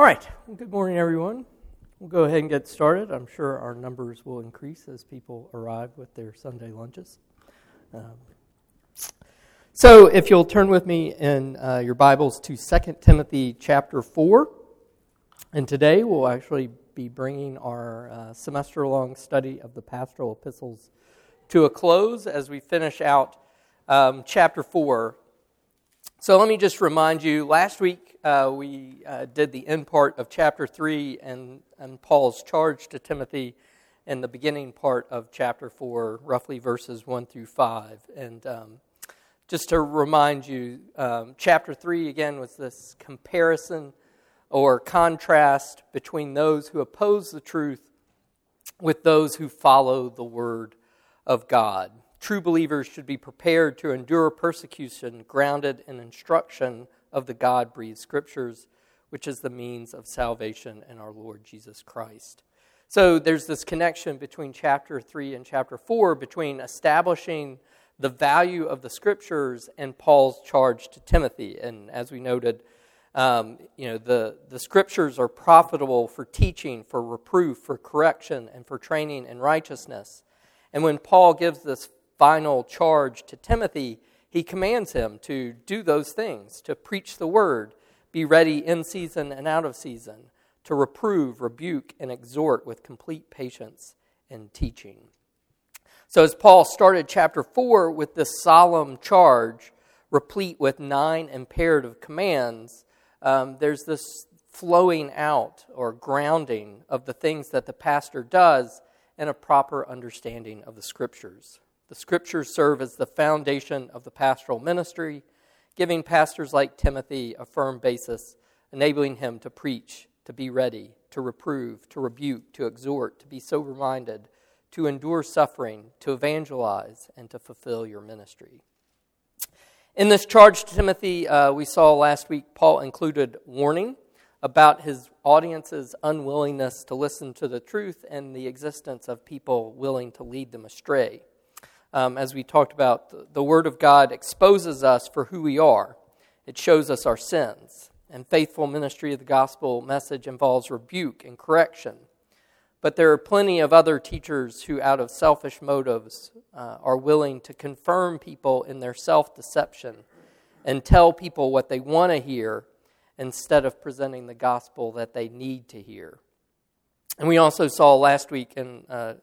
All right. Well, good morning, everyone. We'll go ahead and get started. I'm sure our numbers will increase as people arrive with their Sunday lunches. Um, so, if you'll turn with me in uh, your Bibles to 2 Timothy chapter 4. And today we'll actually be bringing our uh, semester long study of the pastoral epistles to a close as we finish out um, chapter 4 so let me just remind you last week uh, we uh, did the end part of chapter 3 and, and Paul's charge to Timothy and the beginning part of chapter 4, roughly verses 1 through 5. And um, just to remind you, um, chapter 3 again was this comparison or contrast between those who oppose the truth with those who follow the word of God. True believers should be prepared to endure persecution grounded in instruction of the God breathed scriptures, which is the means of salvation in our Lord Jesus Christ. So there's this connection between chapter 3 and chapter 4 between establishing the value of the scriptures and Paul's charge to Timothy. And as we noted, um, you know, the, the scriptures are profitable for teaching, for reproof, for correction, and for training in righteousness. And when Paul gives this final charge to Timothy, he commands him to do those things, to preach the word, be ready in season and out of season, to reprove, rebuke, and exhort with complete patience and teaching. So, as Paul started chapter 4 with this solemn charge, replete with nine imperative commands, um, there's this flowing out or grounding of the things that the pastor does in a proper understanding of the scriptures. The scriptures serve as the foundation of the pastoral ministry, giving pastors like Timothy a firm basis, enabling him to preach, to be ready, to reprove, to rebuke, to exhort, to be sober minded, to endure suffering, to evangelize, and to fulfill your ministry. In this charge to Timothy, uh, we saw last week, Paul included warning about his audience's unwillingness to listen to the truth and the existence of people willing to lead them astray um, as we talked about, the Word of God exposes us for who we are, it shows us our sins. And faithful ministry of the gospel message involves rebuke and correction. But there are plenty of other teachers who, out of selfish motives, uh, are willing to confirm people in their self deception and tell people what they want to hear instead of presenting the gospel that they need to hear. And we also saw last week, and uh,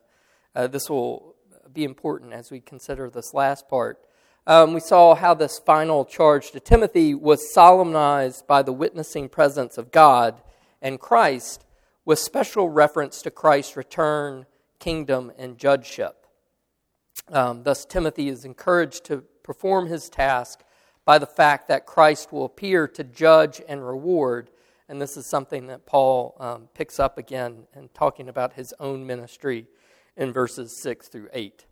uh, this will be important as we consider this last part. Um, we saw how this final charge to Timothy was solemnized by the witnessing presence of God and Christ, with special reference to Christ's return, kingdom, and judgeship. Um, thus, Timothy is encouraged to perform his task by the fact that Christ will appear to judge and reward. And this is something that Paul um, picks up again in talking about his own ministry in verses 6 through 8.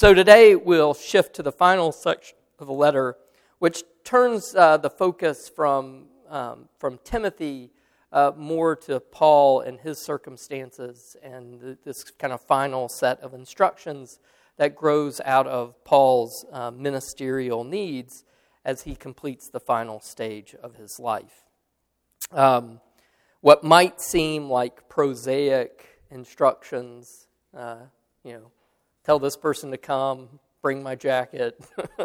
So today we'll shift to the final section of the letter, which turns uh, the focus from, um, from Timothy uh, more to Paul and his circumstances and th- this kind of final set of instructions that grows out of Paul's uh, ministerial needs as he completes the final stage of his life. Um, what might seem like prosaic instructions, uh, you know, tell this person to come, bring my jacket,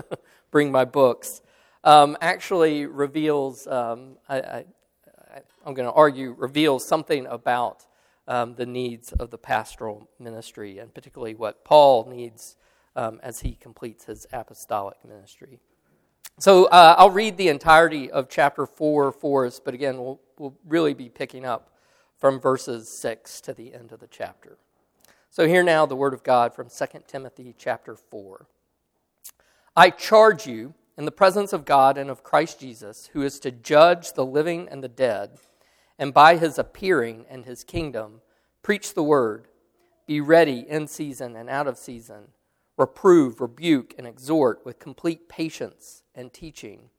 bring my books, um, actually reveals, um, I, I'm going to argue, reveals something about um, the needs of the pastoral ministry, and particularly what Paul needs um, as he completes his apostolic ministry. So uh, I'll read the entirety of chapter 4 for us, but again, we'll, we'll really be picking up from verses 6 to the end of the chapter. So hear now the word of God from 2 Timothy chapter 4. I charge you in the presence of God and of Christ Jesus, who is to judge the living and the dead, and by his appearing and his kingdom, preach the word. Be ready in season and out of season. Reprove, rebuke, and exhort with complete patience and teaching.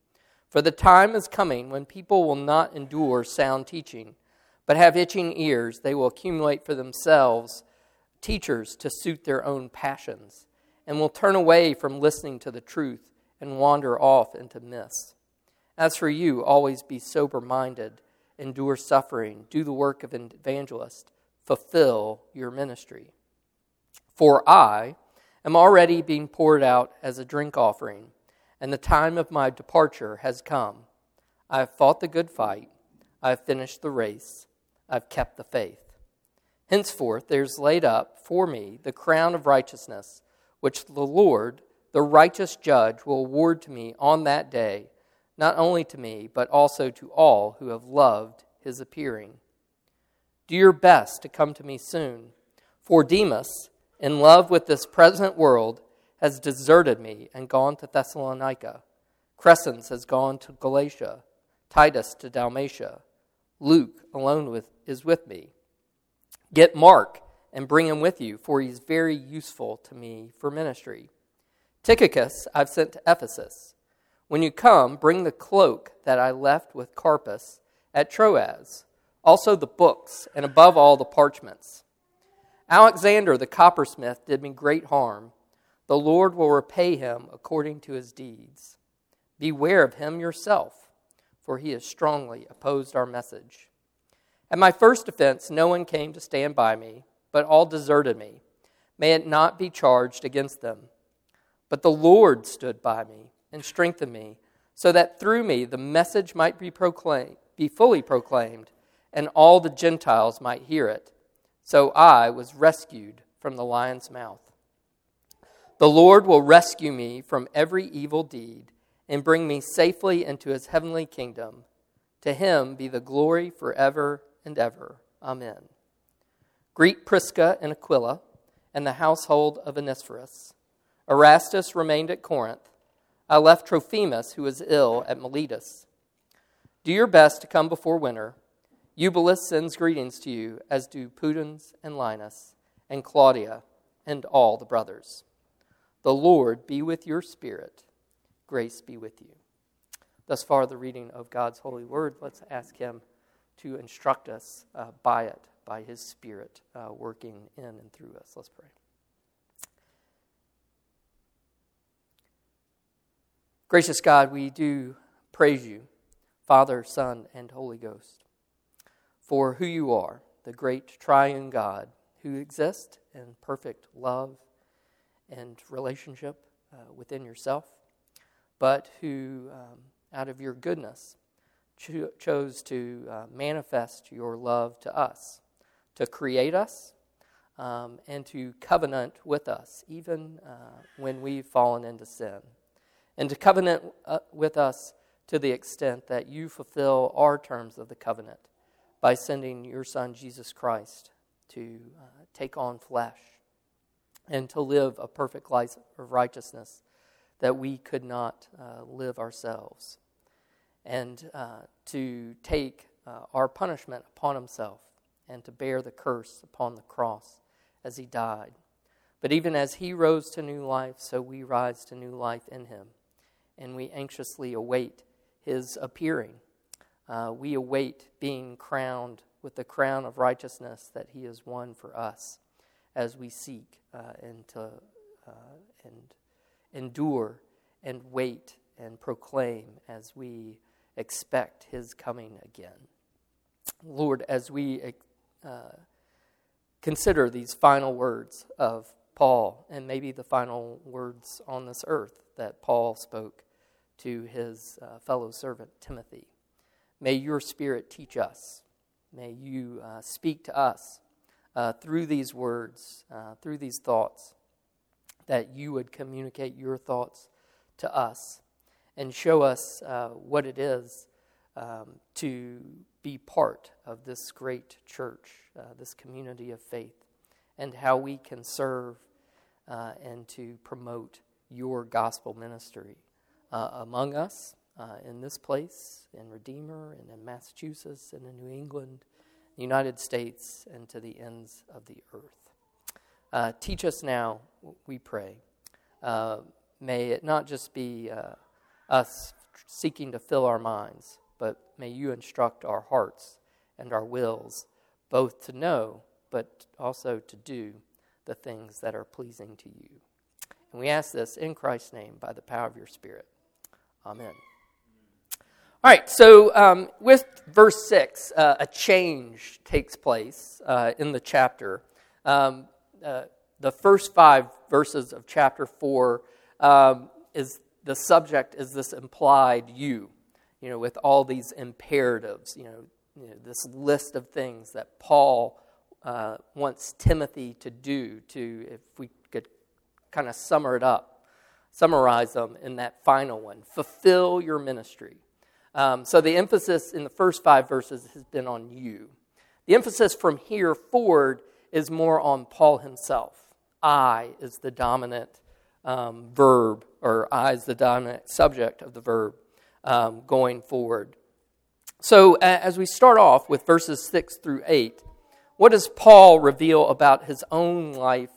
For the time is coming when people will not endure sound teaching, but have itching ears. They will accumulate for themselves teachers to suit their own passions, and will turn away from listening to the truth and wander off into myths. As for you, always be sober minded, endure suffering, do the work of an evangelist, fulfill your ministry. For I am already being poured out as a drink offering, and the time of my departure has come. I have fought the good fight, I have finished the race, I have kept the faith. Henceforth there is laid up for me the crown of righteousness, which the Lord, the righteous judge, will award to me on that day not only to me, but also to all who have loved his appearing. Do your best to come to me soon, for Demas, in love with this present world, has deserted me and gone to Thessalonica. Crescens has gone to Galatia, Titus to Dalmatia. Luke alone with, is with me. Get Mark and bring him with you, for he's very useful to me for ministry. Tychicus I've sent to Ephesus. When you come, bring the cloak that I left with Carpus at Troas, also the books, and above all the parchments. Alexander the coppersmith did me great harm. The Lord will repay him according to his deeds. Beware of him yourself, for he has strongly opposed our message. At my first offense, no one came to stand by me, but all deserted me. May it not be charged against them. But the Lord stood by me and strengthened me, so that through me the message might be proclaimed, be fully proclaimed, and all the Gentiles might hear it. So I was rescued from the lion's mouth. The Lord will rescue me from every evil deed and bring me safely into his heavenly kingdom. To him be the glory forever and ever. Amen. Greet Prisca and Aquila and the household of Onesiphorus. Erastus remained at Corinth I left Trophimus, who was ill, at Miletus. Do your best to come before winter. Eubulus sends greetings to you, as do Pudens and Linus, and Claudia, and all the brothers. The Lord be with your spirit. Grace be with you. Thus far, the reading of God's holy word. Let's ask Him to instruct us uh, by it, by His Spirit uh, working in and through us. Let's pray. Gracious God, we do praise you, Father, Son, and Holy Ghost, for who you are, the great triune God who exists in perfect love and relationship uh, within yourself, but who, um, out of your goodness, cho- chose to uh, manifest your love to us, to create us, um, and to covenant with us, even uh, when we've fallen into sin and to covenant uh, with us to the extent that you fulfill our terms of the covenant by sending your Son, Jesus Christ, to uh, take on flesh and to live a perfect life of righteousness that we could not uh, live ourselves, and uh, to take uh, our punishment upon himself and to bear the curse upon the cross as he died. But even as he rose to new life, so we rise to new life in him and we anxiously await his appearing. Uh, we await being crowned with the crown of righteousness that he has won for us as we seek uh, and, to, uh, and endure and wait and proclaim as we expect his coming again. Lord, as we uh, consider these final words of Paul and maybe the final words on this earth that Paul spoke to his uh, fellow servant Timothy. May your spirit teach us. May you uh, speak to us uh, through these words, uh, through these thoughts, that you would communicate your thoughts to us and show us uh, what it is um, to be part of this great church, uh, this community of faith, and how we can serve and to promote your gospel ministry uh, among us uh, in this place, in Redeemer, and in Massachusetts, and in New England, the United States, and to the ends of the earth. Uh, teach us now, we pray. Uh, may it not just be uh, us seeking to fill our minds, but may you instruct our hearts and our wills both to know, but also to do the things that are pleasing to you. And we ask this in Christ's name by the power of your Spirit. Amen. All right, so um, with verse 6, uh, a change takes place uh, in the chapter. Um, uh, the first five verses of chapter 4 um, is the subject is this implied you, you know, with all these imperatives, you know, you know this list of things that Paul uh, wants Timothy to do to, if we could kind of sum it up, summarize them in that final one fulfill your ministry. Um, so the emphasis in the first five verses has been on you. The emphasis from here forward is more on Paul himself. I is the dominant um, verb, or I is the dominant subject of the verb um, going forward. So, as we start off with verses 6 through 8, what does Paul reveal about his own life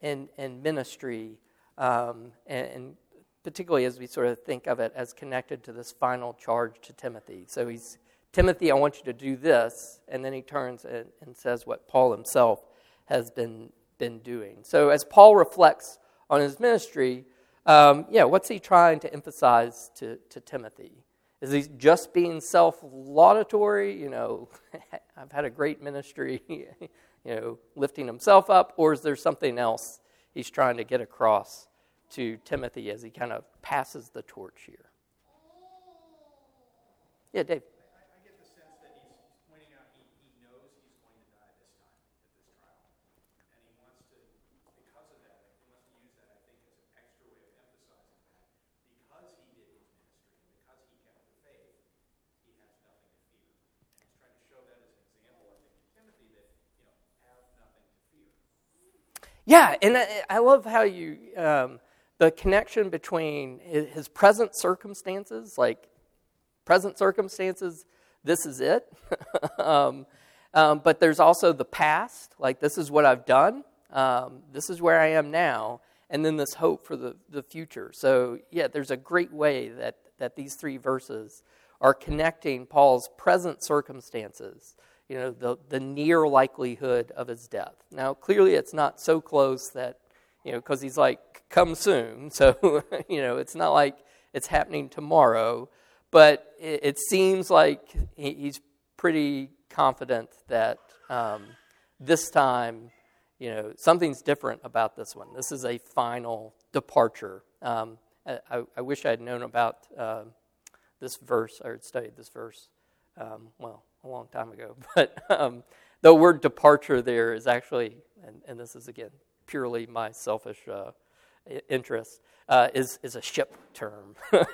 and, and ministry, um, and, and, particularly as we sort of think of it as connected to this final charge to Timothy? So, he's Timothy, I want you to do this, and then he turns and, and says what Paul himself has been, been doing. So, as Paul reflects on his ministry, um, yeah, what's he trying to emphasize to, to Timothy? Is he just being self laudatory? You know, I've had a great ministry, you know, lifting himself up, or is there something else he's trying to get across to Timothy as he kind of passes the torch here? Yeah, Dave. Yeah, and I, love how you, um, the connection between his present circumstances, like present circumstances, this is it. um, um, but there's also the past, like this is what I've done, um, this is where I am now, and then this hope for the, the future. So, yeah, there's a great way that, that these three verses are connecting Paul's present circumstances you know, the, the near likelihood of his death. Now, clearly, it's not so close that, you know, because he's like, come soon. So, you know, it's not like it's happening tomorrow, but it, it seems like he, he's pretty confident that um, this time, you know, something's different about this one. This is a final departure. Um, I, I, wish I had known about uh, this verse or studied this verse. Um, well, a long time ago. But um, the word departure there is actually, and, and this is again purely my selfish uh, interest, uh, is is a ship term. I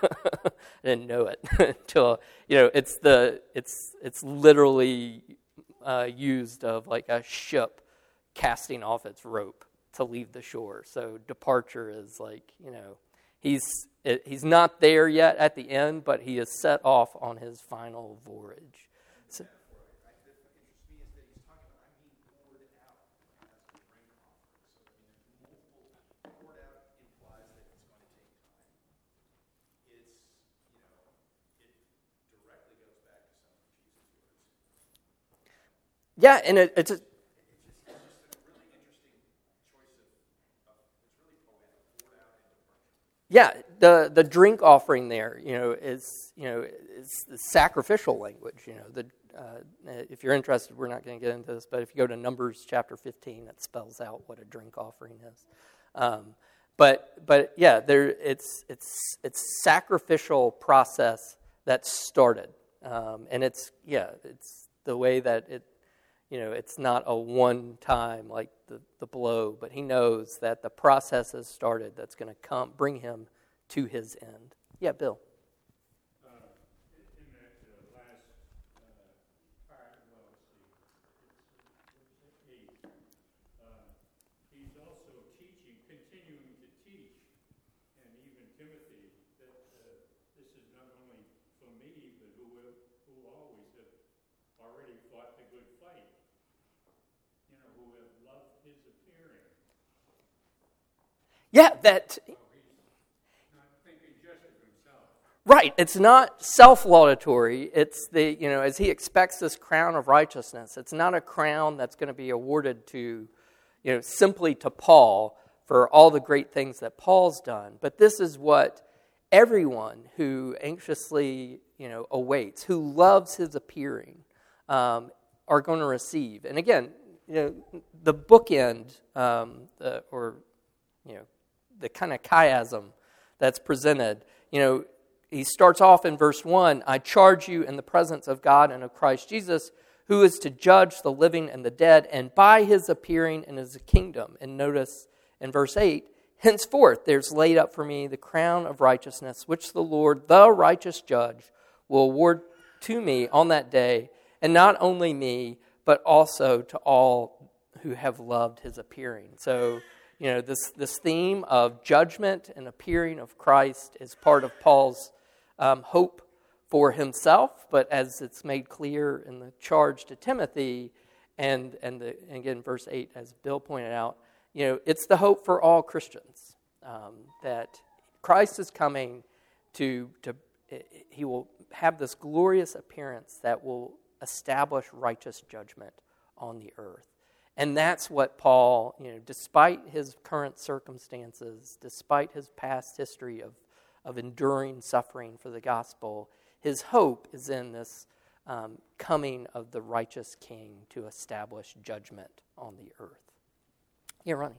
didn't know it until you know it's the it's it's literally uh, used of like a ship casting off its rope to leave the shore. So departure is like you know he's he's not there yet at the end, but he is set off on his final voyage. Yeah, and it, it's a, yeah, the the drink offering there, you know, is you know is sacrificial language. You know, the uh, if you're interested, we're not going to get into this, but if you go to Numbers chapter 15, it spells out what a drink offering is. Um, but but yeah, there it's it's it's sacrificial process that started, um, and it's yeah, it's the way that it you know, it's not a one time like the, the blow, but he knows that the process has started that's going to come bring him to his end. Yeah, Bill. Yeah, that. Right, it's not self laudatory. It's the, you know, as he expects this crown of righteousness, it's not a crown that's going to be awarded to, you know, simply to Paul for all the great things that Paul's done. But this is what everyone who anxiously, you know awaits, who loves his appearing, um, are going to receive. And again, you know, the bookend, um, the, or you know, the kind of chiasm that's presented. You know, he starts off in verse one: "I charge you in the presence of God and of Christ Jesus." Who is to judge the living and the dead, and by his appearing in his kingdom. And notice in verse 8, Henceforth there's laid up for me the crown of righteousness, which the Lord, the righteous judge, will award to me on that day, and not only me, but also to all who have loved his appearing. So, you know, this, this theme of judgment and appearing of Christ is part of Paul's um, hope for himself, but as it's made clear in the charge to Timothy, and, and, the, and again, verse 8, as Bill pointed out, you know, it's the hope for all Christians um, that Christ is coming to, to, he will have this glorious appearance that will establish righteous judgment on the earth. And that's what Paul, you know, despite his current circumstances, despite his past history of, of enduring suffering for the gospel, his hope is in this um, coming of the righteous king to establish judgment on the earth. Yeah, Ronnie.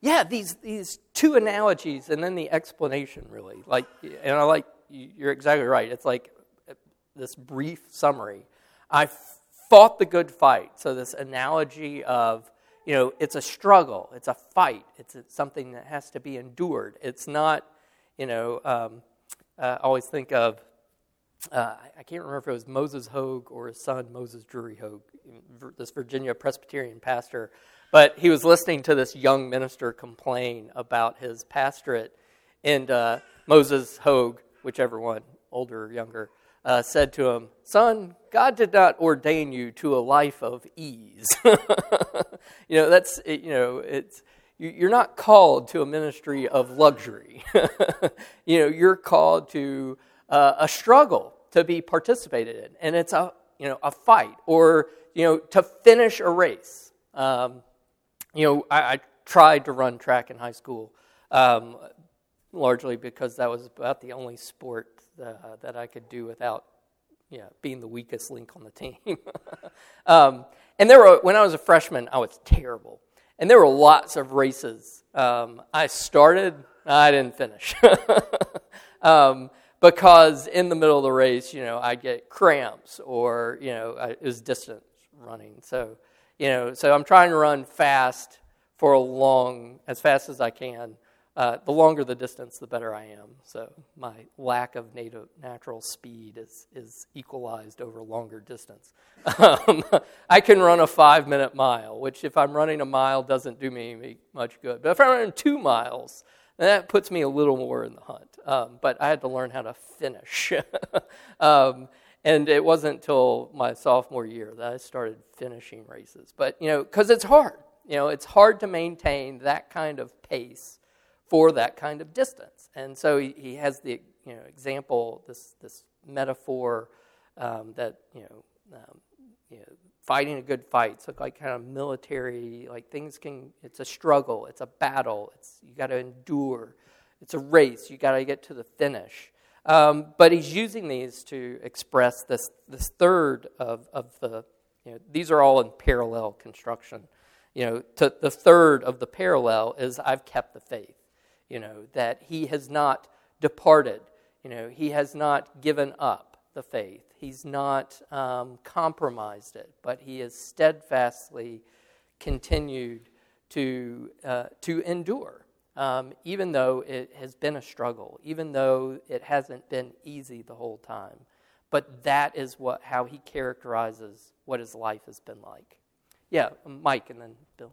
Yeah, these, these two analogies and then the explanation, really. Like, and I like, you're exactly right. It's like this brief summary. I fought the good fight. So, this analogy of, you know, it's a struggle, it's a fight, it's something that has to be endured. It's not, you know, um, uh, I always think of, uh, I can't remember if it was Moses Hoge or his son, Moses Drury Hoge, this Virginia Presbyterian pastor but he was listening to this young minister complain about his pastorate, and uh, Moses Hoge, whichever one, older or younger, uh, said to him, Son, God did not ordain you to a life of ease. you know, that's, you know, it's, you're not called to a ministry of luxury. you know, you're called to uh, a struggle to be participated in, and it's a, you know, a fight or, you know, to finish a race. Um, you know, I, I, tried to run track in high school, um, largely because that was about the only sport uh, that I could do without, yeah, being the weakest link on the team. um, and there were, when I was a freshman, I was terrible, and there were lots of races. Um, I started, I didn't finish. um, because in the middle of the race, you know, I'd get cramps or, you know, I, it was distance running. So, you know, so I'm trying to run fast for a long, as fast as I can. Uh, the longer the distance, the better I am. So my lack of native natural speed is is equalized over longer distance. Um, I can run a five minute mile, which if I'm running a mile doesn't do me much good. But if I'm running two miles, that puts me a little more in the hunt. Um, but I had to learn how to finish. um, and it wasn't until my sophomore year that I started finishing races. But, you know, because it's hard. You know, it's hard to maintain that kind of pace for that kind of distance. And so he, he has the, you know, example, this, this metaphor um, that, you know, um, you know, fighting a good fight. So like kind of military, like things can, it's a struggle, it's a battle, it's, you got to endure. It's a race, you got to get to the finish. Um, but he's using these to express this, this third of, of the, you know, these are all in parallel construction. You know, to, the third of the parallel is I've kept the faith, you know, that he has not departed, you know, he has not given up the faith, he's not um, compromised it, but he has steadfastly continued to, uh, to endure um, even though it has been a struggle, even though it hasn't been easy the whole time. but that is what how he characterizes what his life has been like. Yeah, Mike, and then Bill.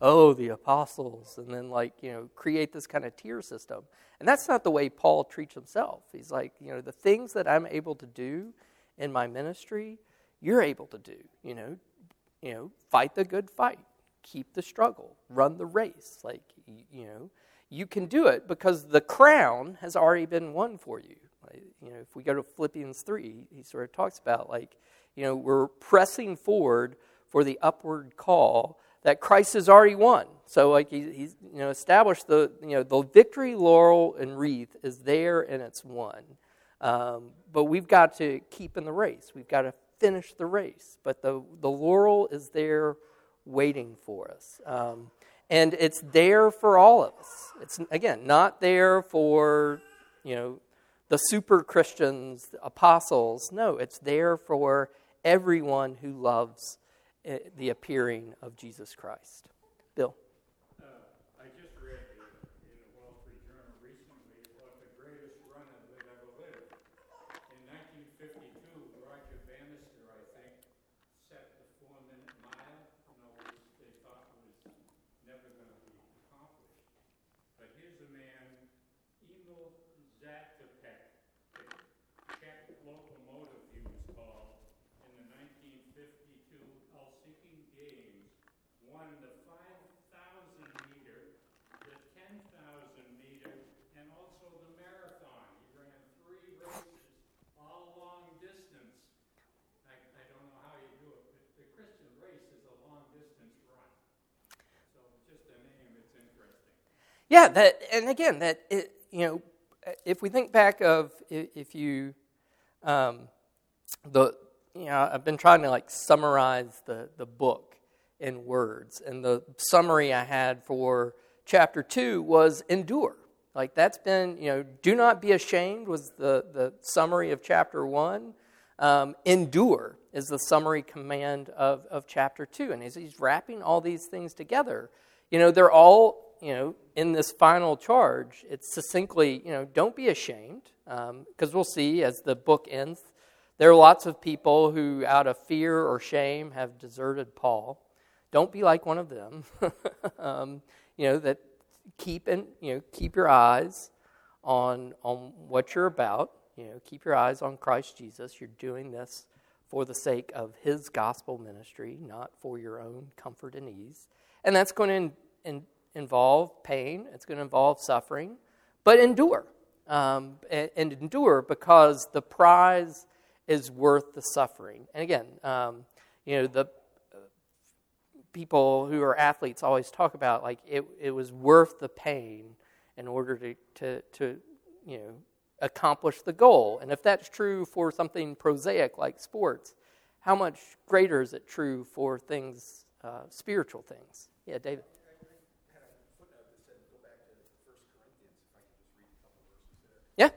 oh, the apostles, and then like, you know, create this kind of tier system. And that's not the way Paul treats himself. He's like, you know, the things that I'm able to do in my ministry, you're able to do. You know, you know, fight the good fight, keep the struggle, run the race. Like, you know, you can do it because the crown has already been won for you you know, if we go to Philippians 3, he sort of talks about like, you know, we're pressing forward for the upward call that Christ has already won. So like he, he's you know established the you know the victory laurel and wreath is there and it's won. Um, but we've got to keep in the race. We've got to finish the race. But the the laurel is there waiting for us. Um, and it's there for all of us. It's again not there for you know the super Christians, the apostles. No, it's there for everyone who loves Eh, the appearing of Jesus Christ. Bill. Yeah, that, and again, that it, you know, if we think back of if you, um, the, you know, I've been trying to like summarize the the book in words, and the summary I had for chapter two was endure. Like that's been, you know, do not be ashamed was the the summary of chapter one. Um, endure is the summary command of, of chapter two. And as he's wrapping all these things together, you know, they're all you know, in this final charge, it's succinctly, you know, don't be ashamed, because um, we'll see as the book ends, there are lots of people who, out of fear or shame, have deserted Paul. Don't be like one of them. um, you know that keep and you know keep your eyes on on what you're about. You know, keep your eyes on Christ Jesus. You're doing this for the sake of His gospel ministry, not for your own comfort and ease. And that's going to in, in, involve pain, it's going to involve suffering, but endure. Um, and, endure because the prize is worth the suffering. And again, um, you know, the people who are athletes always talk about like it, it was worth the pain in order to, to, to you know, accomplish the goal. And if that's true for something prosaic like sports, how much greater is it true for things, uh, spiritual things? Yeah, David. Yeah.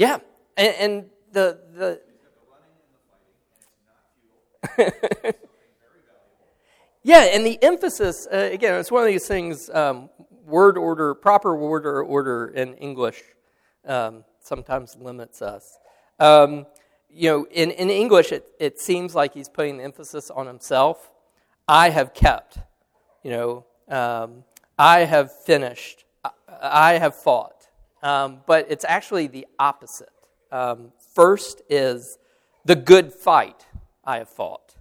Yeah, and, and the the. yeah, and the emphasis uh, again, it's one of these things. Um, word order, proper word or order in English, um, sometimes limits us. Um, you know, in, in English, it, it seems like he's putting the emphasis on himself. I have kept, you know, um, I have finished, I have fought. Um, but it's actually the opposite. Um, first is the good fight I have fought,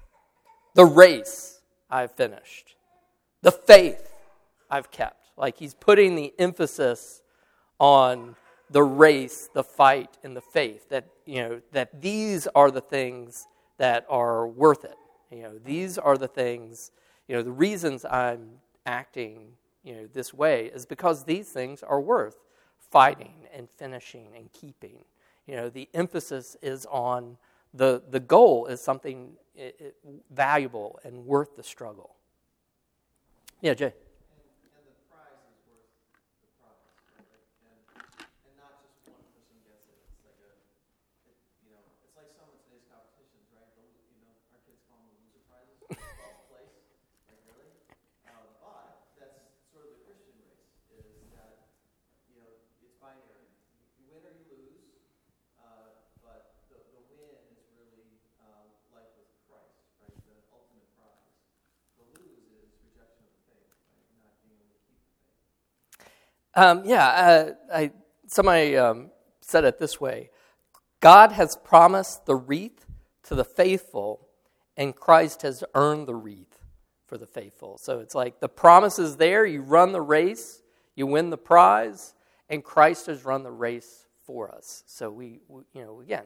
the race I have finished, the faith I've kept. Like he's putting the emphasis on the race, the fight, and the faith. That you know that these are the things that are worth it. You know, these are the things. You know, the reasons I'm acting you know this way is because these things are worth fighting and finishing and keeping. You know, the emphasis is on the the goal is something valuable and worth the struggle. Yeah, Jay. Um, yeah, uh, I, somebody um, said it this way God has promised the wreath to the faithful, and Christ has earned the wreath for the faithful. So it's like the promise is there, you run the race, you win the prize, and Christ has run the race for us. So we, we you know, again,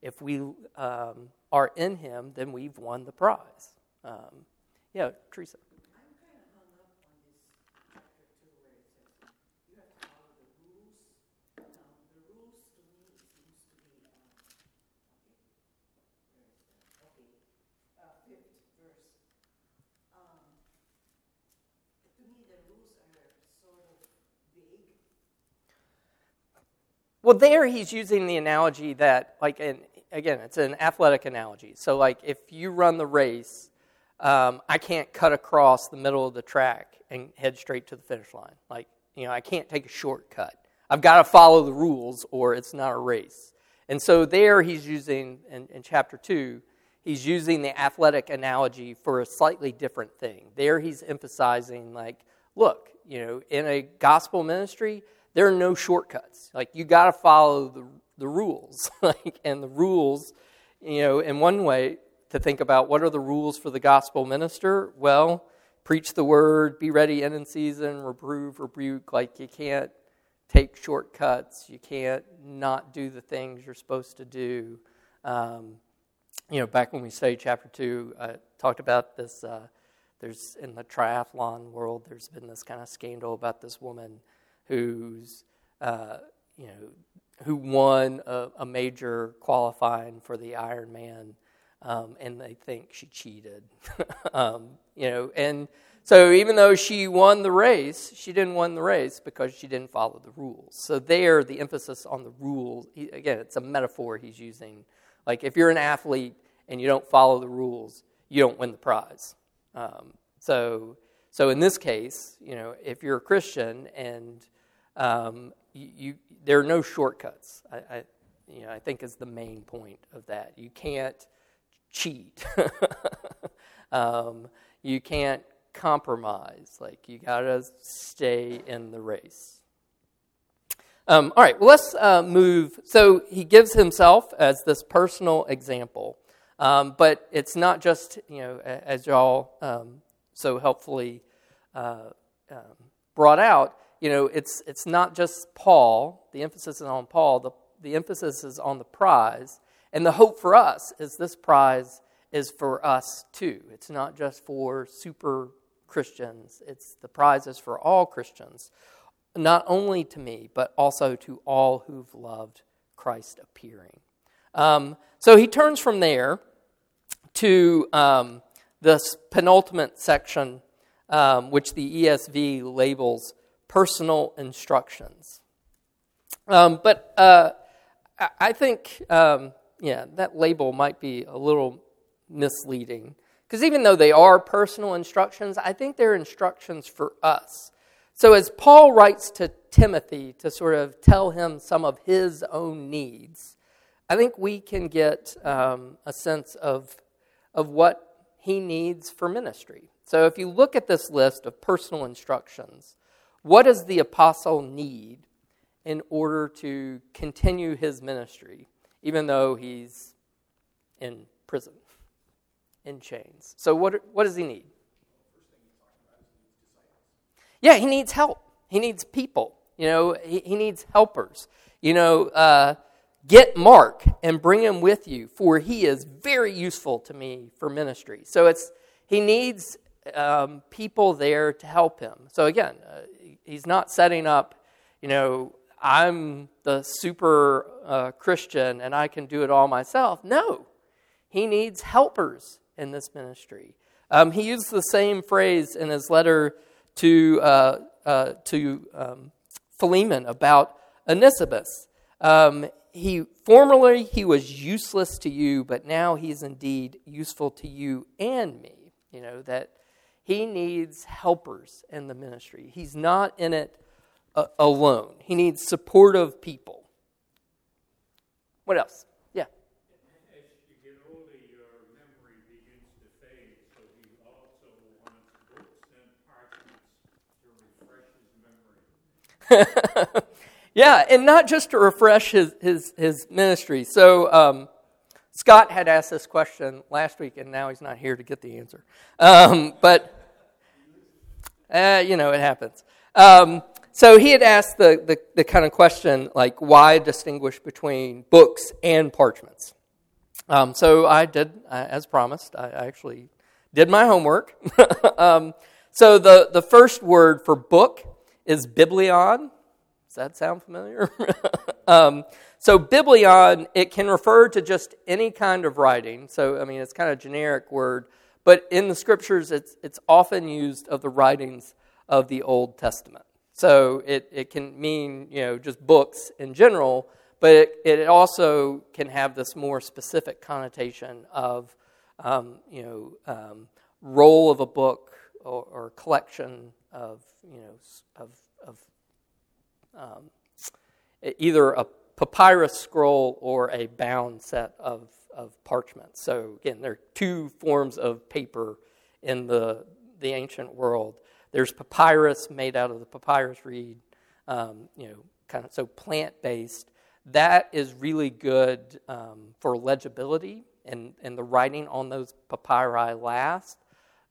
if we um, are in Him, then we've won the prize. Um, yeah, Teresa. Well, there he's using the analogy that, like, in, again, it's an athletic analogy. So, like, if you run the race, um, I can't cut across the middle of the track and head straight to the finish line. Like, you know, I can't take a shortcut. I've got to follow the rules or it's not a race. And so, there he's using, in, in chapter 2, he's using the athletic analogy for a slightly different thing. There he's emphasizing, like, look, you know, in a gospel ministry, there are no shortcuts. Like you got to follow the the rules. like and the rules, you know, in one way to think about what are the rules for the gospel minister? Well, preach the word, be ready end in season, reprove, rebuke. Like you can't take shortcuts. You can't not do the things you're supposed to do. Um, you know, back when we studied chapter two, I talked about this. Uh, there's in the triathlon world, there's been this kind of scandal about this woman who's uh, you know who won a, a, major qualifying for the Ironman, um, and they think she cheated. um, you know, and so even though she won the race, she didn't win the race because she didn't follow the rules. So there, the emphasis on the rules. Again, it's a metaphor he's using. Like if you're an athlete and you don't follow the rules, you don't win the prize. Um, so so in this case, you know, if you're a Christian and um, you, you, there are no shortcuts. I, I, you know, I think is the main point of that. You can't cheat. um, you can't compromise. Like you gotta stay in the race. Um, all right, well, let's uh, move. So he gives himself as this personal example, um, but it's not just you know as y'all um, so helpfully uh, um, brought out, you know, it's, it's not just Paul, the emphasis is on Paul, the, the emphasis is on the prize. And the hope for us is this prize is for us too. It's not just for super Christians, it's the prize is for all Christians, not only to me, but also to all who've loved Christ appearing. Um, so he turns from there to um, this penultimate section, um, which the ESV labels personal instructions. Um, but uh, I think, um, yeah, that label might be a little misleading. Because even though they are personal instructions, I think they're instructions for us. So as Paul writes to Timothy to sort of tell him some of his own needs, I think we can get um, a sense of, of what he needs for ministry. So if you look at this list of personal instructions, what does the apostle need in order to continue his ministry, even though he's in prison, in chains? So what, what does he need? Yeah, he needs help. He needs people. You know, he, he needs helpers. You know, uh, get Mark and bring him with you, for he is very useful to me for ministry. So it's he needs um, people there to help him. So again, uh, he's not setting up, you know, I'm the super uh, Christian and I can do it all myself. No, he needs helpers in this ministry. Um, he used the same phrase in his letter to uh, uh to um, Philemon about Onesimus. Um, he formerly he was useless to you, but now he's indeed useful to you and me. You know that he needs helpers in the ministry. He's not in it uh, alone. He needs supportive people. What else? Yeah. As you get older, your memory begins to fade, so he also wants books and parchments to refresh his memory. Yeah, and not just to refresh his, his, his ministry. So, um, Scott had asked this question last week, and now he's not here to get the answer. Um, but, uh, you know, it happens. Um, so he had asked the, the, the, kind of question, like, why distinguish between books and parchments? Um, so I did, uh, as promised, I, I actually did my homework. Um, so the, the first word for book is biblion, does that sound familiar? so, biblion, it can refer to just any kind of writing. So, I mean, it's kind of a generic word, but in the scriptures, it's, it's often used of the writings of the Old Testament. So, it, it can mean, you know, just books in general, but it, it also can have this more specific connotation of, um, you know, um, roll of a book or, or collection of, you know, of um, either a papyrus scroll or a bound set of, of parchment. So, again, there are two forms of paper in the, the ancient world. There's papyrus made out of the papyrus reed, um, you know, kind of so plant based. That is really good um, for legibility, and, and the writing on those papyri last.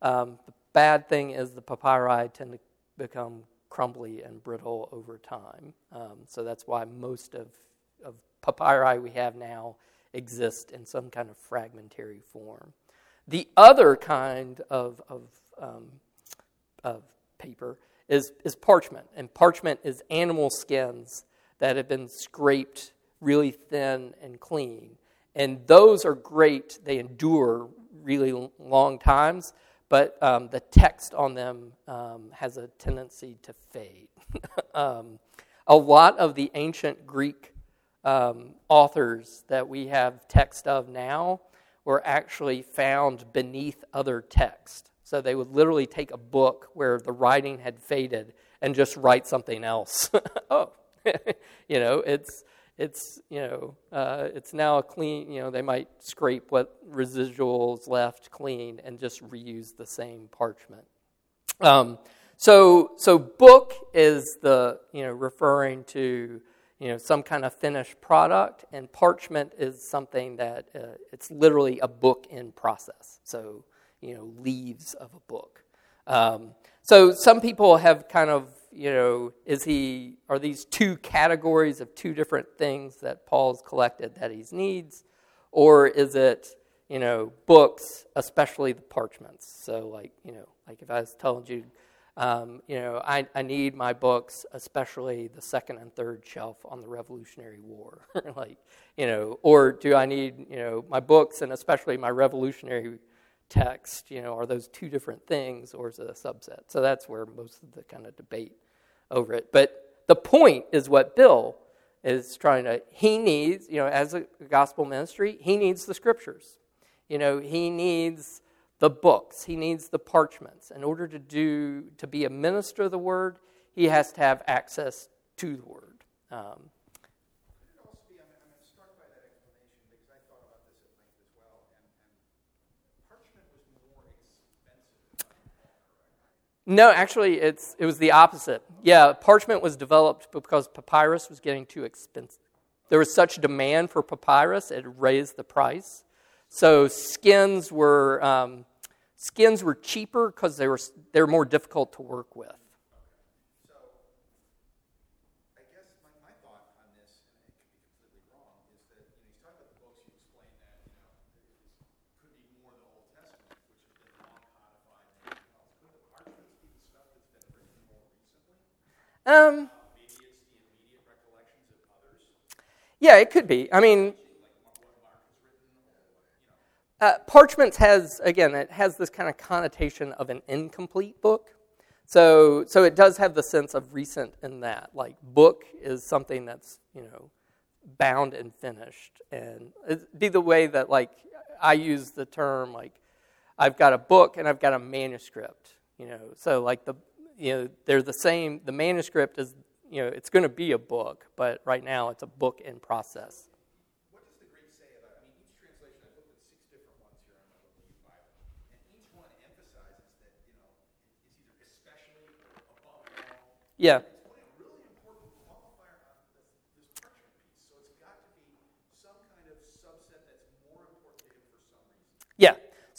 Um, the bad thing is the papyri tend to become crumbly and brittle over time. Um, so that's why most of, of papyri we have now exist in some kind of fragmentary form. The other kind of, of, um, of paper is, is parchment, and parchment is animal skins that have been scraped really thin and clean. And those are great, they endure really long times but um, the text on them um, has a tendency to fade. um, a lot of the ancient Greek um, authors that we have text of now were actually found beneath other text. So they would literally take a book where the writing had faded and just write something else. oh, you know, it's it's you know uh, it's now a clean you know they might scrape what residuals left clean and just reuse the same parchment um, so so book is the you know referring to you know some kind of finished product and parchment is something that uh, it's literally a book in process so you know leaves of a book um, so some people have kind of you know, is he, are these two categories of two different things that Paul's collected that he needs? Or is it, you know, books, especially the parchments? So, like, you know, like if I was telling you, um, you know, I, I need my books, especially the second and third shelf on the Revolutionary War. like, you know, or do I need, you know, my books and especially my Revolutionary text, you know, are those two different things or is it a subset? So that's where most of the kind of debate over it. But the point is what Bill is trying to, he needs, you know, as a gospel ministry, he needs the scriptures. You know, he needs the books, he needs the parchments. In order to do, to be a minister of the word, he has to have access to the word. Um, No, actually, it's, it was the opposite. Yeah, parchment was developed because papyrus was getting too expensive. There was such demand for papyrus, it raised the price. So skins were, um, skins were cheaper because they were, they were more difficult to work with. Um, yeah, it could be. I mean, uh, Parchments has again, it has this kind of connotation of an incomplete book. So, so it does have the sense of recent in that. Like book is something that's you know bound and finished, and it'd be the way that like I use the term like I've got a book and I've got a manuscript. You know, so like the you know, they're the same. The manuscript is, you know, it's going to be a book, but right now it's a book in process. What does the Greek say about? I mean, each translation. I've looked at six different ones here on the Bible, and each one emphasizes that you know it's either especially or above all. Yeah. It's one really important qualifier on this, this parchment piece. So it's got to be some kind of subset that's more important to him for some reason. Yeah.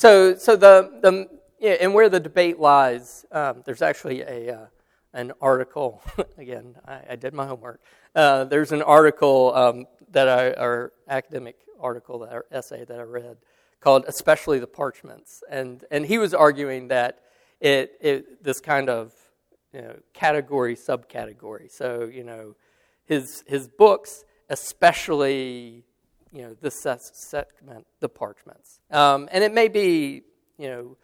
So, so the the yeah, and where the debate lies, um, there's actually a uh, an article. again, I, I, did my homework. Uh, there's an article um, that I, or academic article that or essay that I read called "Especially the Parchments," and and he was arguing that it, it this kind of you know, category subcategory. So you know, his his books, especially you know this segment, the parchments, um, and it may be you know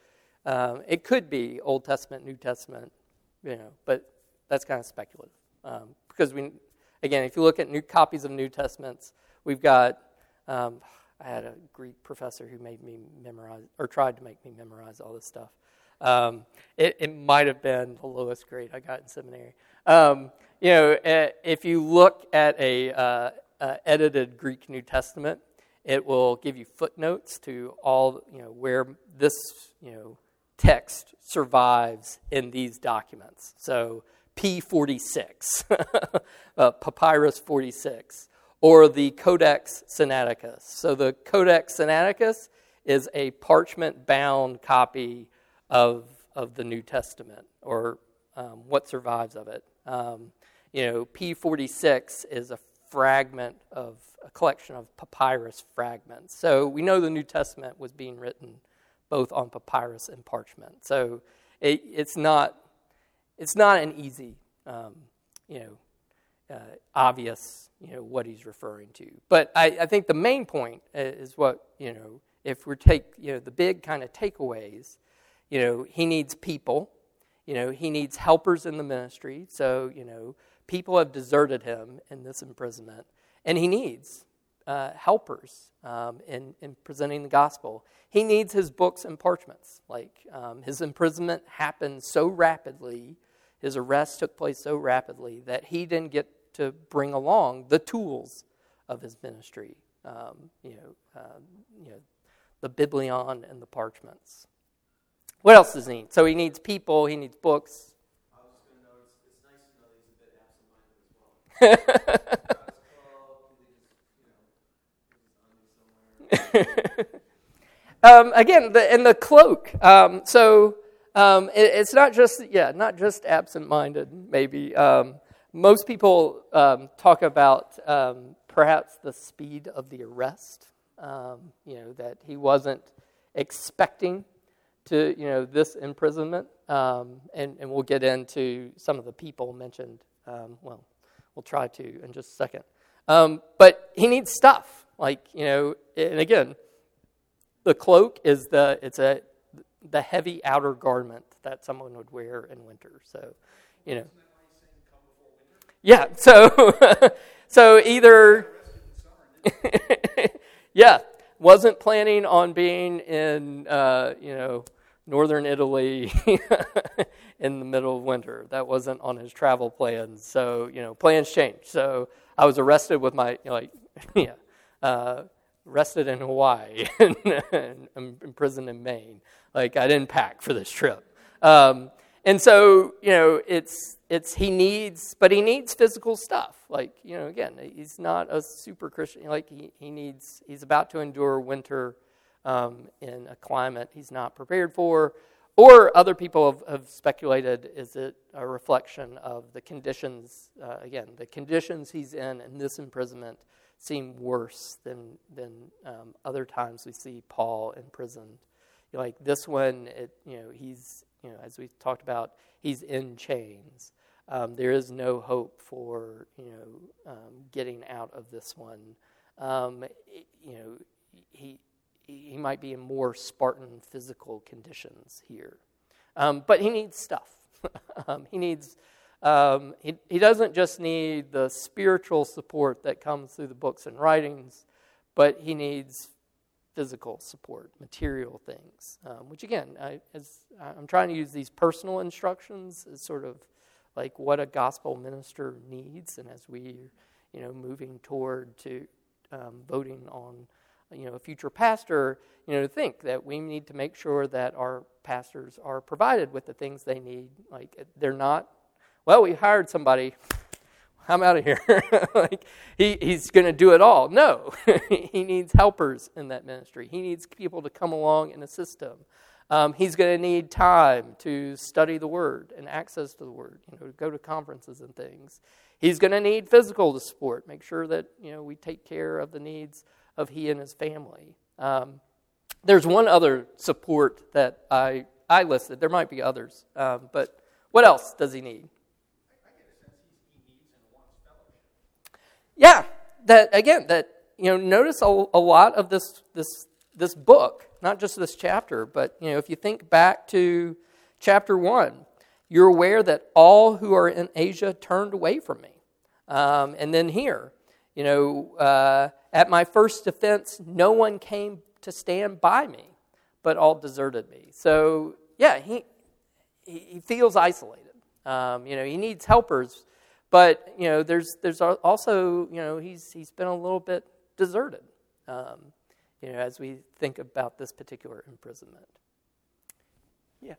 um, it could be Old Testament, New Testament, you know, but that's kind of speculative. Um, because we, again, if you look at new copies of New Testaments, we've got. Um, I had a Greek professor who made me memorize, or tried to make me memorize all this stuff. Um, it, it might have been the lowest grade I got in seminary. Um, you know, eh, if you look at a uh, edited Greek New Testament, it will give you footnotes to all you know where this you know text survives in these documents. So P46, uh, Papyrus 46, or the Codex Sinaiticus. So the Codex Sinaiticus is a parchment bound copy of, of the New Testament, or um, what survives of it. Um, you know, P46 is a fragment of a collection of papyrus fragments. So we know the New Testament was being written both on papyrus and parchment. So it, it's not it's not an easy, um, you know, uh, obvious, you know, what he's referring to. But I, I, think the main point is what you know. If we take you know the big kind of takeaways, you know, he needs people. You know, he needs helpers in the ministry. So you know, people have deserted him in this imprisonment, and he needs uh, helpers um, in, in presenting the gospel. He needs his books and parchments. Like um, his imprisonment happened so rapidly, his arrest took place so rapidly that he didn't get to bring along the tools of his ministry. Um, you know, uh, you know, the biblion and the parchments. What else does he need? So he needs people. He needs books. I was going to notice. It's nice to know he's a bit absent-minded as well. um, again, the, and the cloak. Um, so um, it, it's not just yeah, not just absent-minded. Maybe um, most people um, talk about um, perhaps the speed of the arrest. you know that he wasn't expecting to you know this imprisonment, um, and and we'll get into some of the people mentioned. Um, well, we'll try to in just a second. Um, but he needs stuff. Like, you know, and again, the cloak is the it's a the heavy outer garment that someone would wear in winter. So, you know. Yeah, so so either, yeah, wasn't planning on being in, uh, you know, northern Italy in the middle of winter. That wasn't on his travel plans. So, you know, plans changed. So I was arrested with my, like, yeah, uh, arrested in Hawaii and, and imprisoned in Maine. Like, I didn't pack for this trip. Um, and so, you know, it's, it's, he needs, but he needs physical stuff. Like, you know, again, he's not a super Christian. Like, he, he needs, he's about to endure winter um, in a climate he's not prepared for. Or other people have, have speculated is it a reflection of the conditions, uh, again, the conditions he's in in this imprisonment seem worse than, than um, other times we see Paul imprisoned. Like this one, it, you know, he's, you know, as we talked about, he's in chains. Um, there is no hope for, you know, um, getting out of this one. Um, you know, he, he might be in more Spartan physical conditions here. Um, but he needs stuff. um, he needs, um, he, he doesn't just need the spiritual support that comes through the books and writings, but he needs physical support, material things. Um, which again, I, as, I'm trying to use these personal instructions as sort of like what a gospel minister needs, and as we, you know, moving toward to um, voting on you know, a future pastor, you know, to think that we need to make sure that our pastors are provided with the things they need. Like they're not, well, we hired somebody. I'm out of here. like he, he's going to do it all. No, he needs helpers in that ministry. He needs people to come along and assist him. Um, he's going to need time to study the Word and access to the Word. You know, to go to conferences and things. He's going to need physical support. Make sure that you know we take care of the needs of he and his family. Um, there's one other support that I, I listed. There might be others. Um, but what else does he need? Yeah, that again, that you know, notice a, a lot of this this this book, not just this chapter, but you know, if you think back to chapter one, you're aware that all who are in Asia turned away from me. Um, and then here, you know, uh, at my first defense, no one came to stand by me, but all deserted me. So, yeah, he, he feels isolated. Um, you know, he needs helpers, but, you know, there's, there's also, you know, he's, he's been a little bit deserted, um, you know, as we think about this particular imprisonment. Yeah.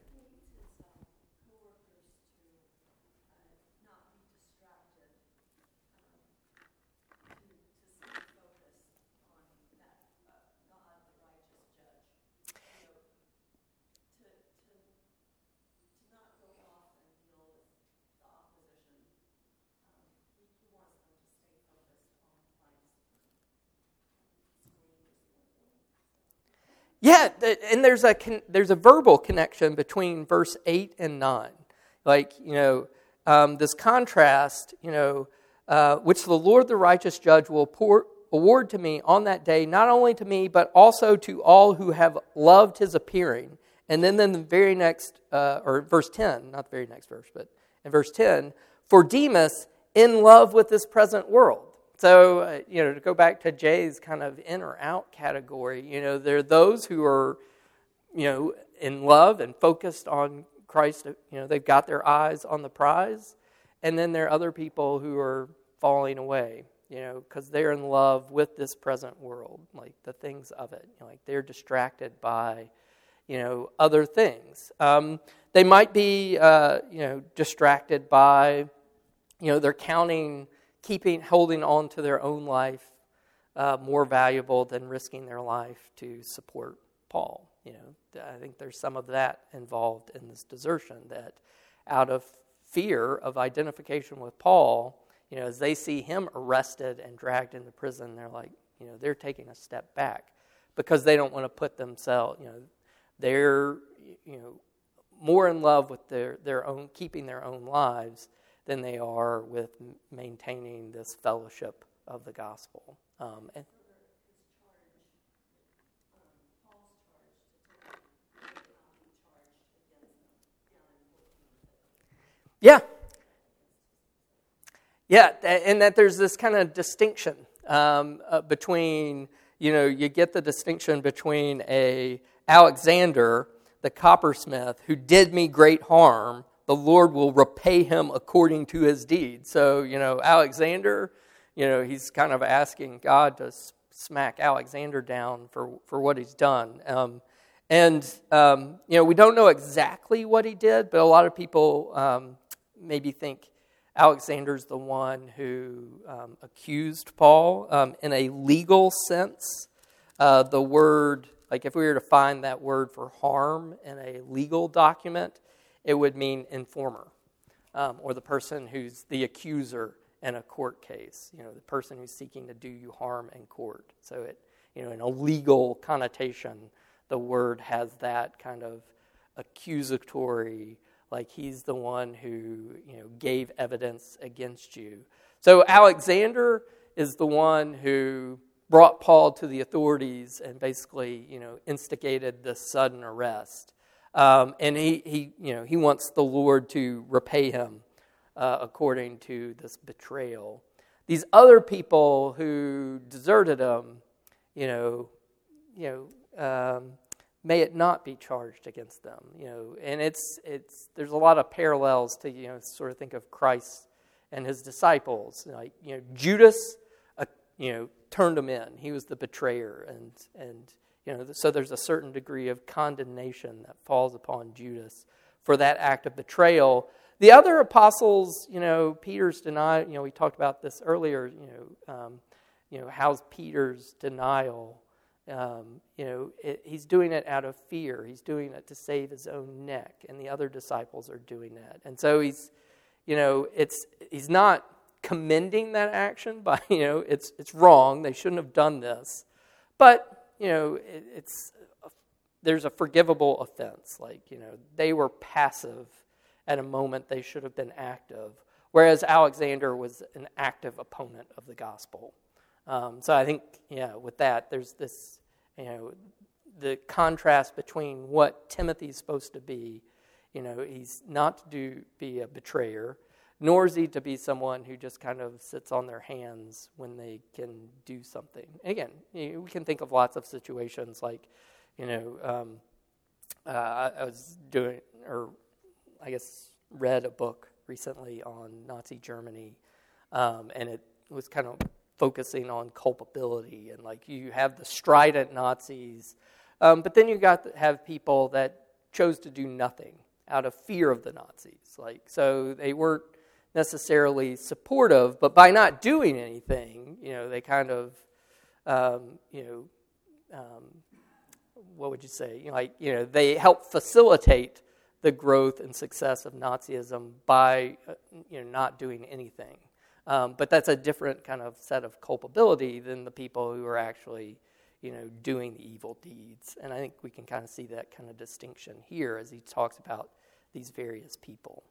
Yeah, and there's a there's a verbal connection between verse eight and nine, like you know um, this contrast, you know, uh, which the Lord, the righteous judge, will pour, award to me on that day, not only to me but also to all who have loved His appearing. And then, in the very next, uh, or verse ten, not the very next verse, but in verse ten, for Demas in love with this present world. So, uh, you know, to go back to Jay's kind of in or out category, you know, there are those who are, you know, in love and focused on Christ. You know, they've got their eyes on the prize. And then there are other people who are falling away, you know, because they're in love with this present world, like the things of it. You know, like they're distracted by, you know, other things. Um, they might be, uh, you know, distracted by, you know, they're counting keeping, holding on to their own life uh, more valuable than risking their life to support Paul. You know, I think there's some of that involved in this desertion that out of fear of identification with Paul, you know, as they see him arrested and dragged into prison, they're like, you know, they're taking a step back because they don't want to put themselves, you know, they're, you know, more in love with their, their own, keeping their own lives than they are with maintaining this fellowship of the gospel. Um, and, yeah. Yeah, and that there's this kind of distinction um, uh, between, you know, you get the distinction between a Alexander, the coppersmith, who did me great harm, the Lord will repay him according to his deed. So, you know, Alexander, you know, he's kind of asking God to smack Alexander down for, for what he's done. Um, and, um, you know, we don't know exactly what he did, but a lot of people um, maybe think Alexander's the one who um, accused Paul. Um, in a legal sense, uh, the word, like if we were to find that word for harm in a legal document, it would mean informer um, or the person who's the accuser in a court case, you know, the person who's seeking to do you harm in court. So it, you know, in a legal connotation, the word has that kind of accusatory, like he's the one who, you know, gave evidence against you. So Alexander is the one who brought Paul to the authorities and basically, you know, instigated the sudden arrest. Um, and he, he, you know, he wants the Lord to repay him uh, according to this betrayal. These other people who deserted him, you know, you know, um, may it not be charged against them. You know, and it's it's there's a lot of parallels to you know sort of think of Christ and his disciples. Like you know, Judas, uh, you know, turned him in. He was the betrayer, and and you know, so there's a certain degree of condemnation that falls upon Judas for that act of betrayal. The other apostles, you know, Peter's denial, you know, we talked about this earlier, you know, um, you know, how's Peter's denial? Um, you know, it, he's doing it out of fear. He's doing it to save his own neck, and the other disciples are doing that. And so he's, you know, it's he's not commending that action by, you know, it's it's wrong. They shouldn't have done this, but you know, it, it's there's a forgivable offense. Like, you know, they were passive at a moment they should have been active, whereas Alexander was an active opponent of the gospel. Um, so I think, yeah, with that, there's this, you know, the contrast between what Timothy's supposed to be. You know, he's not to do, be a betrayer, nor is he to be someone who just kind of sits on their hands when they can do something. again, we can think of lots of situations like, you know, um, uh, I was doing, or I guess read a book recently on Nazi Germany, um, and it was kind of focusing on culpability and like you have the strident Nazis, um, but then you got to have people that chose to do nothing out of fear of the Nazis. Like so, they weren't necessarily supportive, but by not doing anything, you know, they kind of, um, you know, um, what would you say? You know, like, you know, they help facilitate the growth and success of Nazism by, uh, you know, not doing anything. Um, but that's a different kind of set of culpability than the people who are actually, you know, doing the evil deeds. And I think we can kind of see that kind of distinction here as he talks about these various people.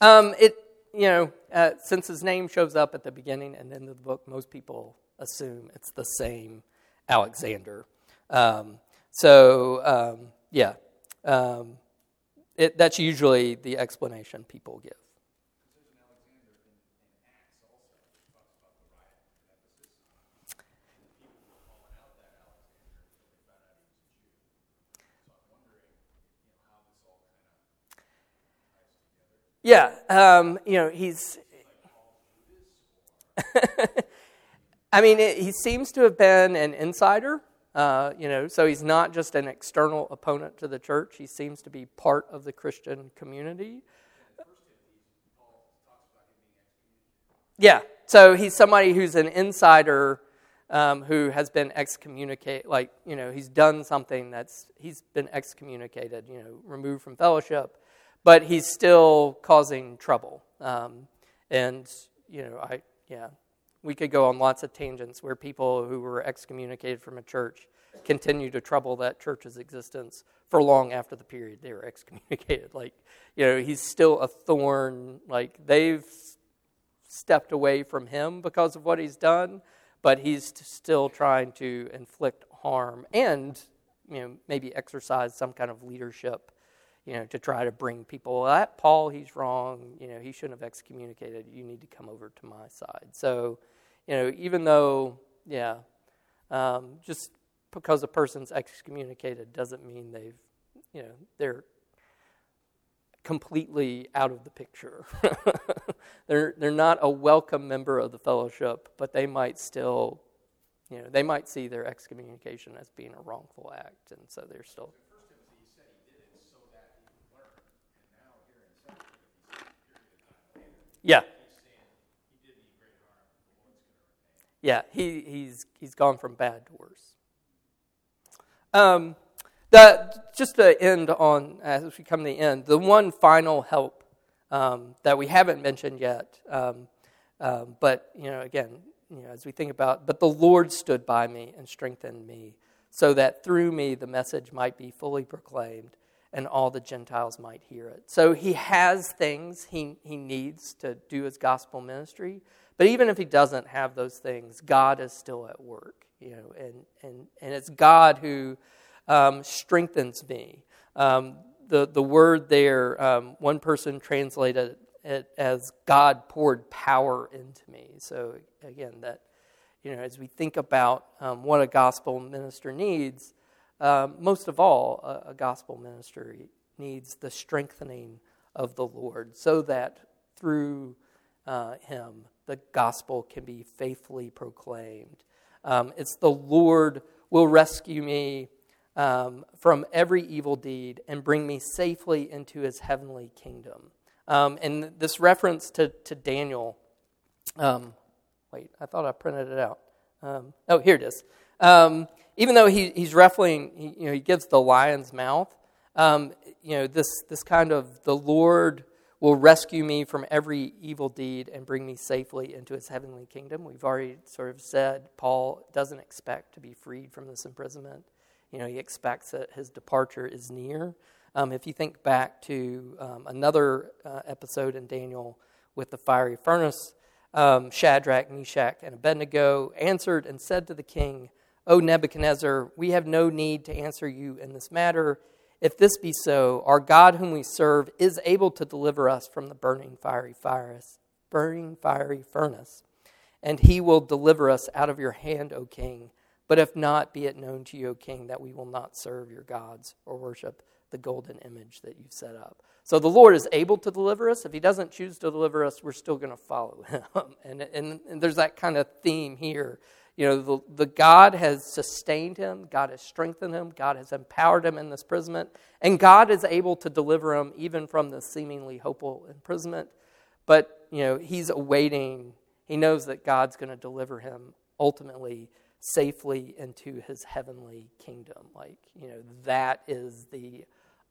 Um, it, you know, uh, since his name shows up at the beginning and end of the book, most people assume it's the same Alexander. Um, so, um, yeah, um, it, that's usually the explanation people give. Yeah, um, you know, he's. I mean, it, he seems to have been an insider, uh, you know, so he's not just an external opponent to the church. He seems to be part of the Christian community. Yeah, so he's somebody who's an insider um, who has been excommunicated. Like, you know, he's done something that's, he's been excommunicated, you know, removed from fellowship but he's still causing trouble. Um, and, you know, I, yeah, we could go on lots of tangents where people who were excommunicated from a church continue to trouble that church's existence for long after the period they were excommunicated. Like, you know, he's still a thorn. Like, they've stepped away from him because of what he's done, but he's still trying to inflict harm and you know, maybe exercise some kind of leadership, you know, to try to bring people, well, that Paul, he's wrong, you know, he shouldn't have excommunicated, you need to come over to my side. So, you know, even though, yeah, um, just because a person's excommunicated doesn't mean they've, you know, they're completely out of the picture. they're, they're not a welcome member of the fellowship, but they might still, you know, they might see their excommunication as being a wrongful act, and so they're still. First Timothy, he said he did it so that he would learn. And now here in Second Timothy, he said a period of time later, Yeah, he's saying he did me great harm. The Lord's going to repay. yeah, he, he's, he's gone from bad to worse. Um, the, just to end on, as we come to the end, the one final help um, that we haven't mentioned yet, um, um, but, you know, again, you know, as we think about, but the Lord stood by me and strengthened me, so that through me the message might be fully proclaimed and all the Gentiles might hear it. So he has things he, he needs to do his gospel ministry, but even if he doesn't have those things, God is still at work, you know, and, and, and it's God who um, strengthens me. Um, the, the word there, um, one person translated it as God poured power into me. So, again, that, you know, as we think about um, what a gospel minister needs, um, most of all, a, a gospel ministry needs the strengthening of the Lord so that through uh, him the gospel can be faithfully proclaimed. Um, it's the Lord will rescue me um, from every evil deed and bring me safely into his heavenly kingdom. Um, and this reference to, to Daniel, um, wait, I thought I printed it out. Um, oh, here it is. Even though he, he's ruffling, he, you know, he gives the lion's mouth, um, you know, this, this kind of the Lord will rescue me from every evil deed and bring me safely into his heavenly kingdom. We've already sort of said Paul doesn't expect to be freed from this imprisonment. You know, he expects that his departure is near. Um, if you think back to um, another uh, episode in Daniel with the fiery furnace, um, Shadrach, Meshach, and Abednego answered and said to the king, O Nebuchadnezzar, we have no need to answer you in this matter. If this be so, our God whom we serve is able to deliver us from the burning fiery furnace, burning fiery furnace, and he will deliver us out of your hand, O king. But if not, be it known to you, O king, that we will not serve your gods or worship the golden image that you've set up. So the Lord is able to deliver us. If he doesn't choose to deliver us, we're still going to follow him. and, and, and there's that kind of theme here. You know, the, the God has sustained him, God has strengthened him, God has empowered him in this imprisonment, and God is able to deliver him even from the seemingly hopeful imprisonment. But, you know, he's awaiting, he knows that God's going to deliver him ultimately safely into his heavenly kingdom. Like, you know, that is the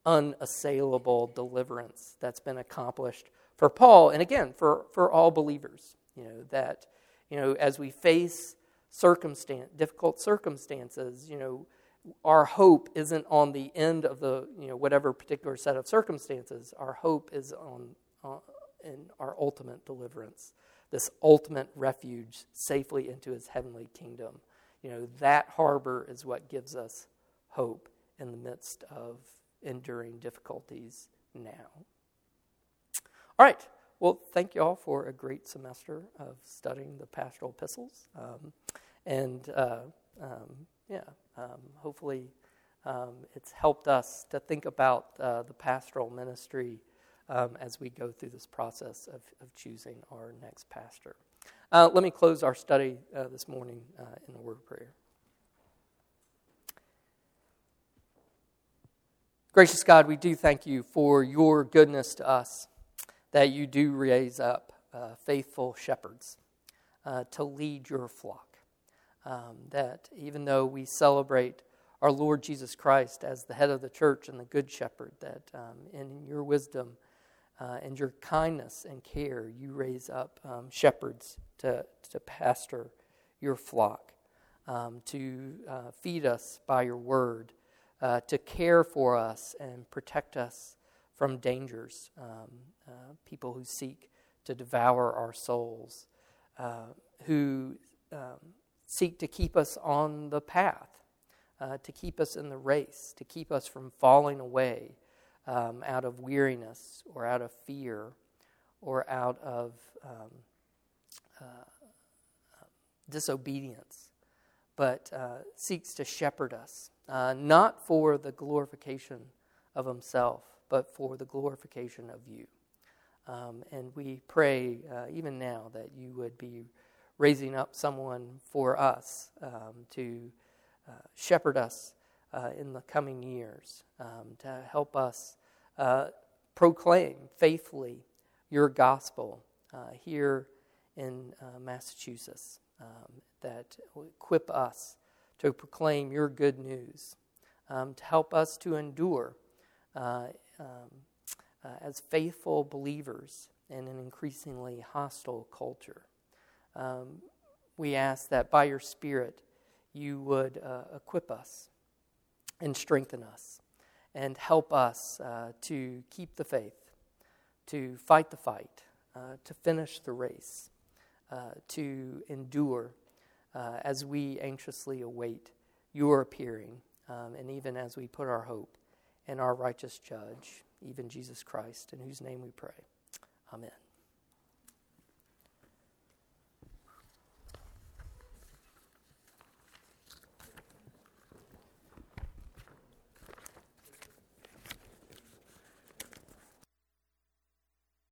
unassailable deliverance that's been accomplished for Paul, and again, for, for all believers. You know, that, you know, as we face circumstance, difficult circumstances, you know, our hope isn't on the end of the, you know, whatever particular set of circumstances. Our hope is on, uh, in our ultimate deliverance, this ultimate refuge safely into his heavenly kingdom. You know, that harbor is what gives us hope in the midst of enduring difficulties now. All right. Well, thank you all for a great semester of studying the pastoral epistles. Um, and uh, um, yeah, um, hopefully um, it's helped us to think about uh, the pastoral ministry um, as we go through this process of, of choosing our next pastor. Uh, let me close our study uh, this morning uh, in a word of prayer. Gracious God, we do thank you for your goodness to us, that you do raise up uh, faithful shepherds uh, to lead your flock. Um, that even though we celebrate our Lord Jesus Christ as the head of the church and the good shepherd, that um, in your wisdom uh, and your kindness and care, you raise up um, shepherds to, to pastor your flock, um, to uh, feed us by your word, uh, to care for us and protect us from dangers, um, uh, people who seek to devour our souls, uh, who um, seek to keep us on the path uh, to keep us in the race, to keep us from falling away um, out of weariness or out of fear or out of um, uh, disobedience, but uh, seeks to shepherd us, uh, not for the glorification of himself, but for the glorification of you. Um, and we pray uh, even now that you would be raising up someone for us um, to uh, shepherd us uh, in the coming years, um, to help us uh, proclaim faithfully your gospel uh, here in uh, Massachusetts, um, that equip us to proclaim your good news, um, to help us to endure um, uh, as faithful believers in an increasingly hostile culture. Um, we ask that by your Spirit you would uh, equip us and strengthen us and help us uh, to keep the faith, to fight the fight, uh, to finish the race, uh, to endure uh, as we anxiously await your appearing, um, and even as we put our hope in our righteous judge even Jesus Christ, in whose name we pray. Amen.